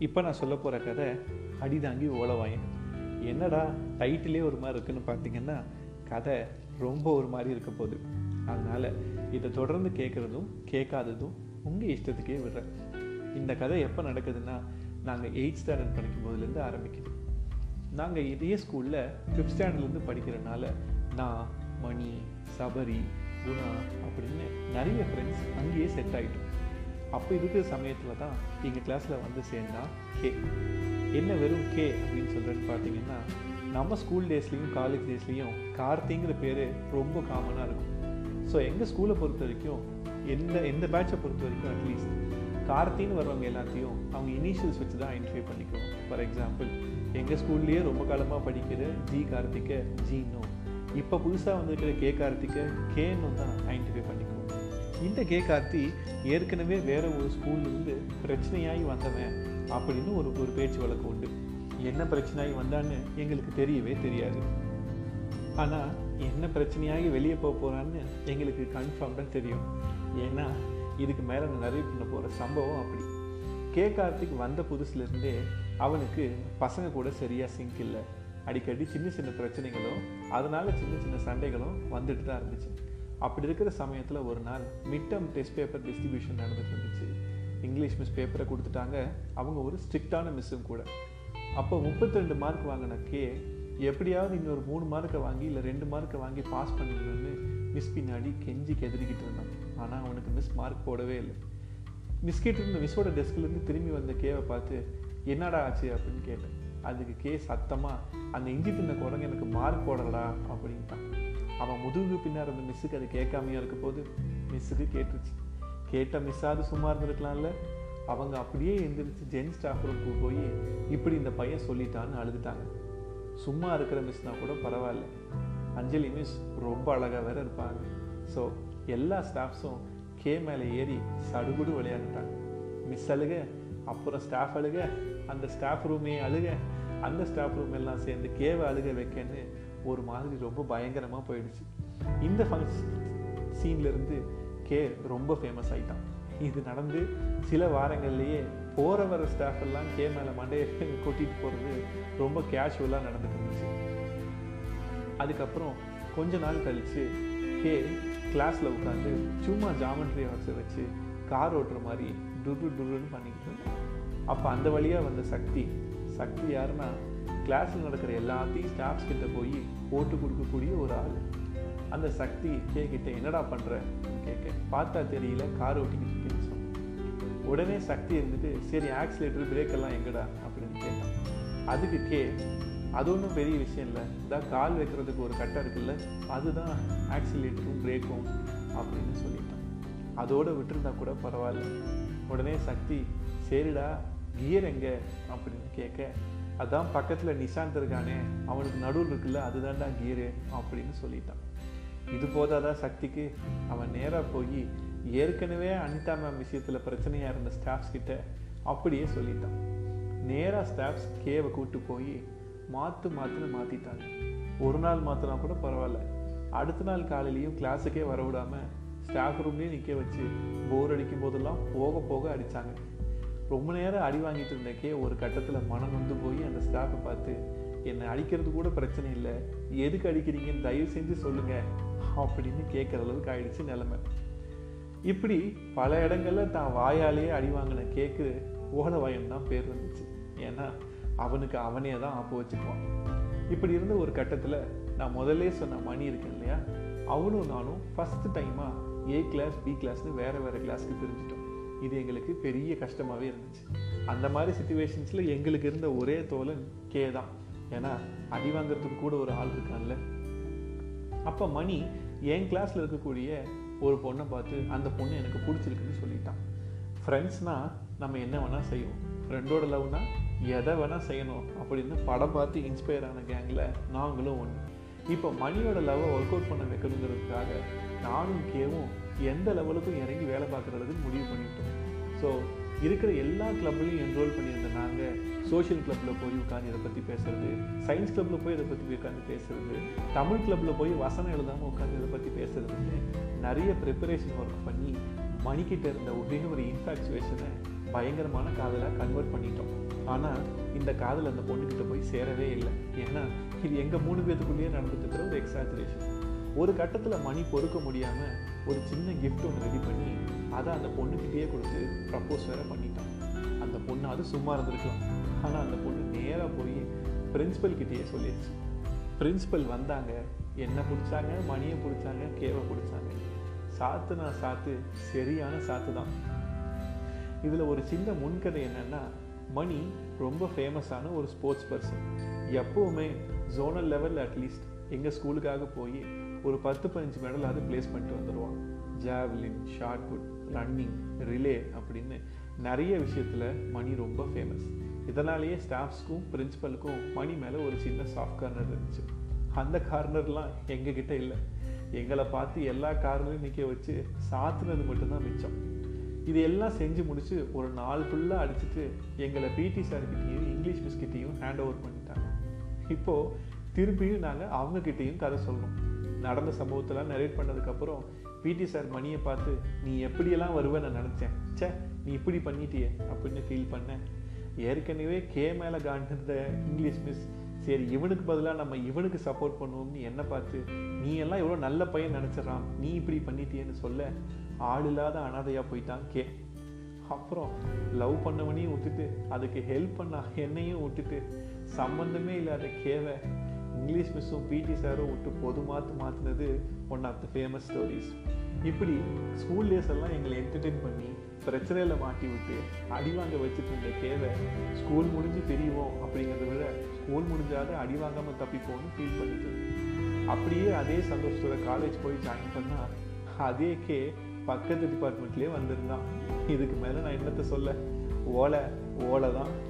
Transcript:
இப்போ நான் சொல்ல போகிற கதை அடிதாங்கி ஓலவாயன் என்னடா டைட்டிலே ஒரு மாதிரி இருக்குன்னு பார்த்தீங்கன்னா கதை ரொம்ப ஒரு மாதிரி இருக்க போகுது. அதனால் இதை தொடர்ந்து கேட்குறதும் கேட்காததும் உங்கள் இஷ்டத்துக்கே விடுறேன். இந்த கதை எப்போ நடக்குதுன்னா நாங்கள் எயிட் ஸ்டாண்டர்ட் படிக்கும் போதுலேருந்து ஆரம்பிக்குது. நாங்கள் இதே ஸ்கூலில் ஃபிஃப்த் ஸ்டாண்டர்ட்லேருந்து படிக்கிறனால நான் மணி சபரி குணா அப்படின்னு நிறைய ஃப்ரெண்ட்ஸ் அங்கேயே செட் ஆகிட்டோம் அப்போ இருக்கிற சமயத்தில் தான் எங்கள் கிளாஸில் வந்து சேர்ந்தா கே என்ன வெறும் கே அப்படின்னு சொல்கிறேன்னு பார்த்தீங்கன்னா நம்ம ஸ்கூல் டேஸ்லேயும் காலேஜ் டேஸ்லேயும் கார்த்திங்கிற பேர் ரொம்ப காமனாக இருக்கும். ஸோ எங்கள் ஸ்கூலை பொறுத்த வரைக்கும் எந்த எந்த பேட்சை பொறுத்த வரைக்கும் அட்லீஸ்ட் கார்த்தின்னு வர்றவங்க எல்லாத்தையும் அவங்க இனிஷியல்ஸ் வச்சு தான் ஐடென்டிஃபை பண்ணிக்கிறோம் ஃபார் எக்ஸாம்பிள் எங்கள் ஸ்கூல்லேயே ரொம்ப காலமாக படிக்கிற ஜி கார்த்திகை ஜீனோ இப்போ புதுசாக வந்திருக்கிற கே கார்த்திகை கேன்னு தான் ஐடென்டிஃபை பண்ணிக்கிறோம். இந்த கே கார்த்தி ஏற்கனவே வேற ஒரு ஸ்கூல்லேருந்து பிரச்சனையாகி வந்தவன் அப்படின்னு ஒரு ஒரு பேச்சு வழக்கு உண்டு. என்ன பிரச்சனையாகி வந்தான்னு எங்களுக்கு தெரியவே தெரியாது. ஆனால் என்ன பிரச்சனையாகி வெளியே போக போகிறான்னு எங்களுக்கு கன்ஃபார்ம்டாக தெரியும். ஏன்னா இதுக்கு மேலே நான் நிறைய பண்ண போகிற சம்பவம் அப்படி. கே கார்த்திக் வந்த புதுசுலேருந்தே அவனுக்கு பசங்க கூட சரியாக சிங்க் இல்லை. அடிக்கடி சின்ன சின்ன பிரச்சனைகளும் அதனால் சின்ன சின்ன சண்டைகளும் வந்துட்டு தான் இருந்துச்சு. அப்படி இருக்கிற சமயத்தில் ஒரு நாள் mid term test paper distribution நடந்துட்டு இருந்துச்சு. இங்கிலீஷ் மிஸ் பேப்பரை கொடுத்துட்டாங்க. அவங்க ஒரு ஸ்ட்ரிக்டான மிஸ்ஸும் கூட. அப்போ முப்பத்தி ரெண்டு மார்க் வாங்கின கே எப்படியாவது இன்னொரு மூணு மார்க்கை வாங்கி இல்லை ரெண்டு மார்க்கை வாங்கி பாஸ் பண்ணிடணும்னு மிஸ் பின்னாடி கெஞ்சி கெதறிக்கிட்டு இருந்தான். ஆனால் அவனுக்கு மிஸ் மார்க் போடவே இல்லை. மிஸ் கிட்ட இருந்த மிஸ்ஸோட டெஸ்க்லேருந்து திரும்பி வந்த கேவை பார்த்து என்னடா ஆச்சு? அப்படின்னு கேட்டேன். அதுக்கு கே சத்தமாக அந்த இஞ்சி தின்ன குரங்கு எனக்கு மார்க் போடலடா அப்படின்ட்டான். அவன் முதுகு பின்னாடி இருந்த மிஸ்ஸுக்கு அது கேட்காமையா இருக்க போது மிஸ்ஸுக்கு கேட்டுருச்சு. கேட்ட மிஸ்ஸாவது சும்மா இருந்திருக்கலாம்ல. அவங்க அப்படியே எழுந்திரிச்சு ஜென் ஸ்டாஃப் ரூமுக்கு போய் இப்படி இந்த பையன் சொல்லிட்டான்னு அழுதுட்டாங்க. சும்மா இருக்கிற மிஸ்னா கூட பரவாயில்ல. அஞ்சலி மிஸ் ரொம்ப அழகாக வேற இருப்பாங்க. ஸோ எல்லா ஸ்டாஃப்ஸும் கே மேலே ஏறி சடுகுடு விளையாண்டுட்டாங்க. மிஸ் அழுக அப்புறம் ஸ்டாஃப் அழுக அந்த ஸ்டாஃப் ரூமே அழுக அந்த ஸ்டாஃப் ரூம் எல்லாம் சேர்ந்து கேவை அழுக வைக்கன்னு ஒரு மாதிரி ரொம்ப பயங்கரமாக போயிடுச்சு. இந்த ஃபங்க்ஷன் சீன்லேருந்து கே ரொம்ப ஃபேமஸ் ஆகிட்டான் இது நடந்து சில வாரங்கள்லேயே போகிற வர ஸ்டாஃப் எல்லாம் கே மேலே மண்டையை கொட்டிட்டு போகிறது ரொம்ப கேஷுவலாக நடந்துட்டு இருந்துச்சு. அதுக்கப்புறம் கொஞ்ச நாள் கழித்து கே கிளாஸில் உட்காந்து சும்மா ஜாமெண்ட்ரி ஹார்ஸை வச்சு கார் ஓட்டுற மாதிரி டுரு டுருன்னு பண்ணிக்கிட்டு இருந்தேன். அப்போ அந்த வழியாக வந்த சக்தி சக்தி யாருன்னா கிளாஸில் நடக்கிற எல்லாத்தையும் ஸ்டாஃப்ஸ் கிட்டே போய் போட்டு கொடுக்கக்கூடிய ஒரு ஆள். அந்த சக்தி கே கிட்ட என்னடா பண்ணுற கேட்க பார்த்தா தெரியல கார் ஓட்டிக்கிட்டு இருக்கேன்னு உடனே சக்தி இருந்துட்டு சரி ஆக்சிலேட்டர் பிரேக்கெல்லாம் எங்கடா? அப்படின்னு கேட்டான். அதுக்கு கே அது ஒன்றும் பெரிய விஷயம் இல்லை. இதான் கால் வைக்கிறதுக்கு ஒரு கட்டம் இருக்குல்ல அதுதான் ஆக்சிலேட்டரும் பிரேக்கும் அப்படின்னு சொல்லிட்டான். அதோட விட்டுருந்தா கூட பரவாயில்ல. உடனே சக்தி சரிடா கியர் எங்கே? அப்படின்னு கேட்க அதான் பக்கத்தில் நிஷாந்த் இருக்கானே அவனுக்கு நடுவில் இருக்குல்ல அதுதான்டா கியரு அப்படின்னு சொல்லிட்டான். இது போதாதான் சக்திக்கு? அவன் நேராக போய் ஏற்கனவே அனிதா மேம் விஷயத்தில் பிரச்சனையாக இருந்த ஸ்டாஃப்ஸ் கிட்ட அப்படியே சொல்லிட்டான். நேராக ஸ்டாஃப்ஸ் கேவை கூப்பிட்டு போய் மாற்று மாற்றுன்னு மாற்றிட்டாங்க ஒரு நாள் மாற்றினா கூட பரவாயில்ல. அடுத்த நாள் காலையிலையும் கிளாஸுக்கே வர விடாமல் ஸ்டாஃப் ரூம்லேயும் நிற்க வச்சு போர் அடிக்கும் போதெல்லாம் போக போக அடித்தாங்க ரொம்ப நேரம் அடி வாங்கிட்டு இருந்த கே ஒரு கட்டத்தில் மனம் வந்து போய் அந்த ஸ்டாஃபை பார்த்து என்னை அடிக்கிறது கூட பிரச்சனை இல்லை. எதுக்கு அடிக்கிறீங்கன்னு தயவு செஞ்சு சொல்லுங்கள் அப்படின்னு கேட்குற அளவுக்கு ஆயிடுச்சு நிலமை. இப்படி பல இடங்களில் தான் வாயாலேயே அடி வாங்கின கேக்கு ஓலவாயன் தான் பேர் வந்துச்சு. ஏன்னா அவனுக்கு அவனே தான் ஆப்பு வச்சுக்குவான் இப்படி இருந்த ஒரு கட்டத்தில் நான் முதல்ல சொன்ன மணி இருக்கேன் இல்லையா? அவனும் நானும் ஃபஸ்ட்டு டைமாக ஏ கிளாஸ் பி கிளாஸ்னு வேறு வேறு கிளாஸ்க்கு பிரிஞ்சிட்டோம். இது எங்களுக்கு பெரிய கஷ்டமாகவே இருந்துச்சு. அந்த மாதிரி சுச்சுவேஷன்ஸில் எங்களுக்கு இருந்த ஒரே தோழன் கே தான். ஏன்னா அடி வாங்குறதுக்கு கூட ஒரு ஆள் இருக்கான்ல. அப்போ மணி என் கிளாஸில் இருக்கக்கூடிய ஒரு பொண்ணை பார்த்து அந்த பொண்ணு எனக்கு பிடிச்சிருக்குன்னு சொல்லிட்டான். ஃப்ரெண்ட்ஸ்னால் நம்ம என்ன வேணால் செய்வோம். ஃப்ரெண்டோட லவ்னா எதை வேணால் செய்யணும் அப்படின்னு படம் பார்த்து இன்ஸ்பயர் ஆன கேங்கில் நாங்களும் ஒன்று இப்போ மணியோட லவ்வை ஒர்க் அவுட் பண்ண வைக்கணுங்கிறதுக்காக நானும் கேவும் எந்த லெவலுக்கும் இறங்கி வேலை பார்க்குறதுக்கு முடிவு பண்ணிட்டோம். ஸோ இருக்கிற எல்லா கிளப்லையும் என்ரோல் பண்ணியிருந்த நாங்கள் சோஷியல் கிளப்பில் போய் உட்காந்து இதை பற்றி பேசுறது சயின்ஸ் கிளப்பில் போய் இதை பற்றி உட்காந்து பேசுறது தமிழ் கிளப்பில் போய் வசனம் எழுதாமல் உட்காந்து இதை பற்றி பேசுறதுன்னு நிறைய ப்ரிப்பரேஷன் ஒர்க் பண்ணி மணிக்கிட்ட இருந்த ஒரே ஒரு இன்ஃபாக்சுவேஷனை பயங்கரமான காதலாக கன்வெர்ட் பண்ணிட்டோம். ஆனால் இந்த காதல் அந்த பொண்ணுக்கிட்ட போய் சேரவே இல்லை. ஏன்னா இது எங்கள் மூணு பேத்துக்குள்ளேயே நடந்துட்டு இருக்கிற ஒரு எக்ஸாஜுரேஷன் ஒரு கட்டத்தில் மணி பொறுக்க முடியாமல் ஒரு சின்ன கிஃப்ட் ஒன்று ரெடி பண்ணி அதை அந்த பொண்ணுக்கிட்டேயே கொடுத்து ப்ரப்போஸ் வேற பண்ணிட்டான். அந்த பொண்ணு அது சும்மா இருந்திருக்கலாம். ஆனால் அந்த பொண்ணு நேராக போய் பிரின்சிபல் கிட்டேயே சொல்லிடுச்சு. பிரின்சிபல் வந்தாங்க. என்ன பிடிச்சாங்க? மணியை பிடிச்சாங்க? கேவை பிடிச்சாங்க. சாத்துனா சாத்து சரியான சாத்து தான் இதில் ஒரு சின்ன முன்கதை என்னன்னா மணி ரொம்ப ஃபேமஸான ஒரு ஸ்போர்ட்ஸ் பர்சன் எப்போவுமே ஜோனல் லெவலில் அட்லீஸ்ட் எங்கள் ஸ்கூலுக்காக போய் ஒரு பத்து பதினஞ்சு மெடலாவது பிளேஸ் பண்ணிட்டு வந்துடுவான் javelin shot put running relay அப்படின்னு நிறைய விஷயத்தில் மணி ரொம்ப ஃபேமஸ் இதனாலேயே ஸ்டாஃப்ஸ்க்கும் பிரின்சிபலுக்கும் மணி மேலே ஒரு சின்ன சாஃப்ட் கார்னர் இருந்துச்சு. அந்த கார்னர்லாம் எங்ககிட்ட இல்லை. எங்களை பார்த்து எல்லா கார்னரையும் நிற்க வச்சு சாத்துனது மட்டும்தான் மிச்சம். இதையெல்லாம் செஞ்சு முடிச்சு ஒரு நாள் ஃபுல்லாக அடிச்சுட்டு எங்களை பிடி சார்கிட்டையும் இங்கிலீஷ் மிஸ்கிட்டையும் ஹேண்ட் ஓவர் பண்ணிட்டாங்க. இப்போ திருப்பியும் நாங்கள் அவங்கக்கிட்டேயும் கதை சொல்லணும். நடந்த சம்பவத்தெல்லாம் நரேட் பண்ணதுக்கப்புறம் பிடி சார் மணியை பார்த்து நீ எப்படியெல்லாம் வருவேன்னு நான் நினச்சேன். ச்சே நீ இப்படி பண்ணிட்டியே அப்படின்னு ஃபீல் பண்ணேன் ஏற்கனவே கே மேலே காண்டிருந்த இங்கிலீஷ் மிஸ் சரி இவனுக்கு பதிலாக நம்ம இவனுக்கு சப்போர்ட் பண்ணுவோம்னு என்ன பார்த்து நீ எல்லாம் எவ்வளோ நல்ல பையன் நினச்சிடறான். நீ இப்படி பண்ணிட்டியேன்னு சொல்ல ஆள் இல்லாத அனாதையாக போயிட்டான் கே. அப்புறம் லவ் பண்ணவனையும் விட்டுட்டு அதுக்கு ஹெல்ப் பண்ண என்னையும் விட்டுட்டு சம்மந்தமே இல்லாத கேவை இங்கிலீஷ் மிஸ்ஸும் பிடி சாரும் விட்டு பொது மாற்று மாற்றினது one of the famous stories இப்படி ஸ்கூல் டேஸ் எல்லாம் எங்களை என்டர்டெயின் பண்ணி பிரச்சனையில் மாட்டி விட்டு அடி வாங்க வச்சுட்டு இருந்த கேவை ஸ்கூல் முடிஞ்சு பிரிவோம் அப்படிங்கிறத விட ஸ்கூல் முடிஞ்சாத அடி வாங்காமல் தப்பிப்போம்னு ஃபீல் பண்ணிட்டு அப்படியே அதே சந்தோஷத்தோட காலேஜ் போய் ஜாயின் பண்ணால் அதே கே பக்கத்து டிபார்ட்மெண்ட்லேயே வந்திருந்தான். இதுக்கு மேலே நான் என்னத்தை சொல்ல? ஓலை ஓலை தான்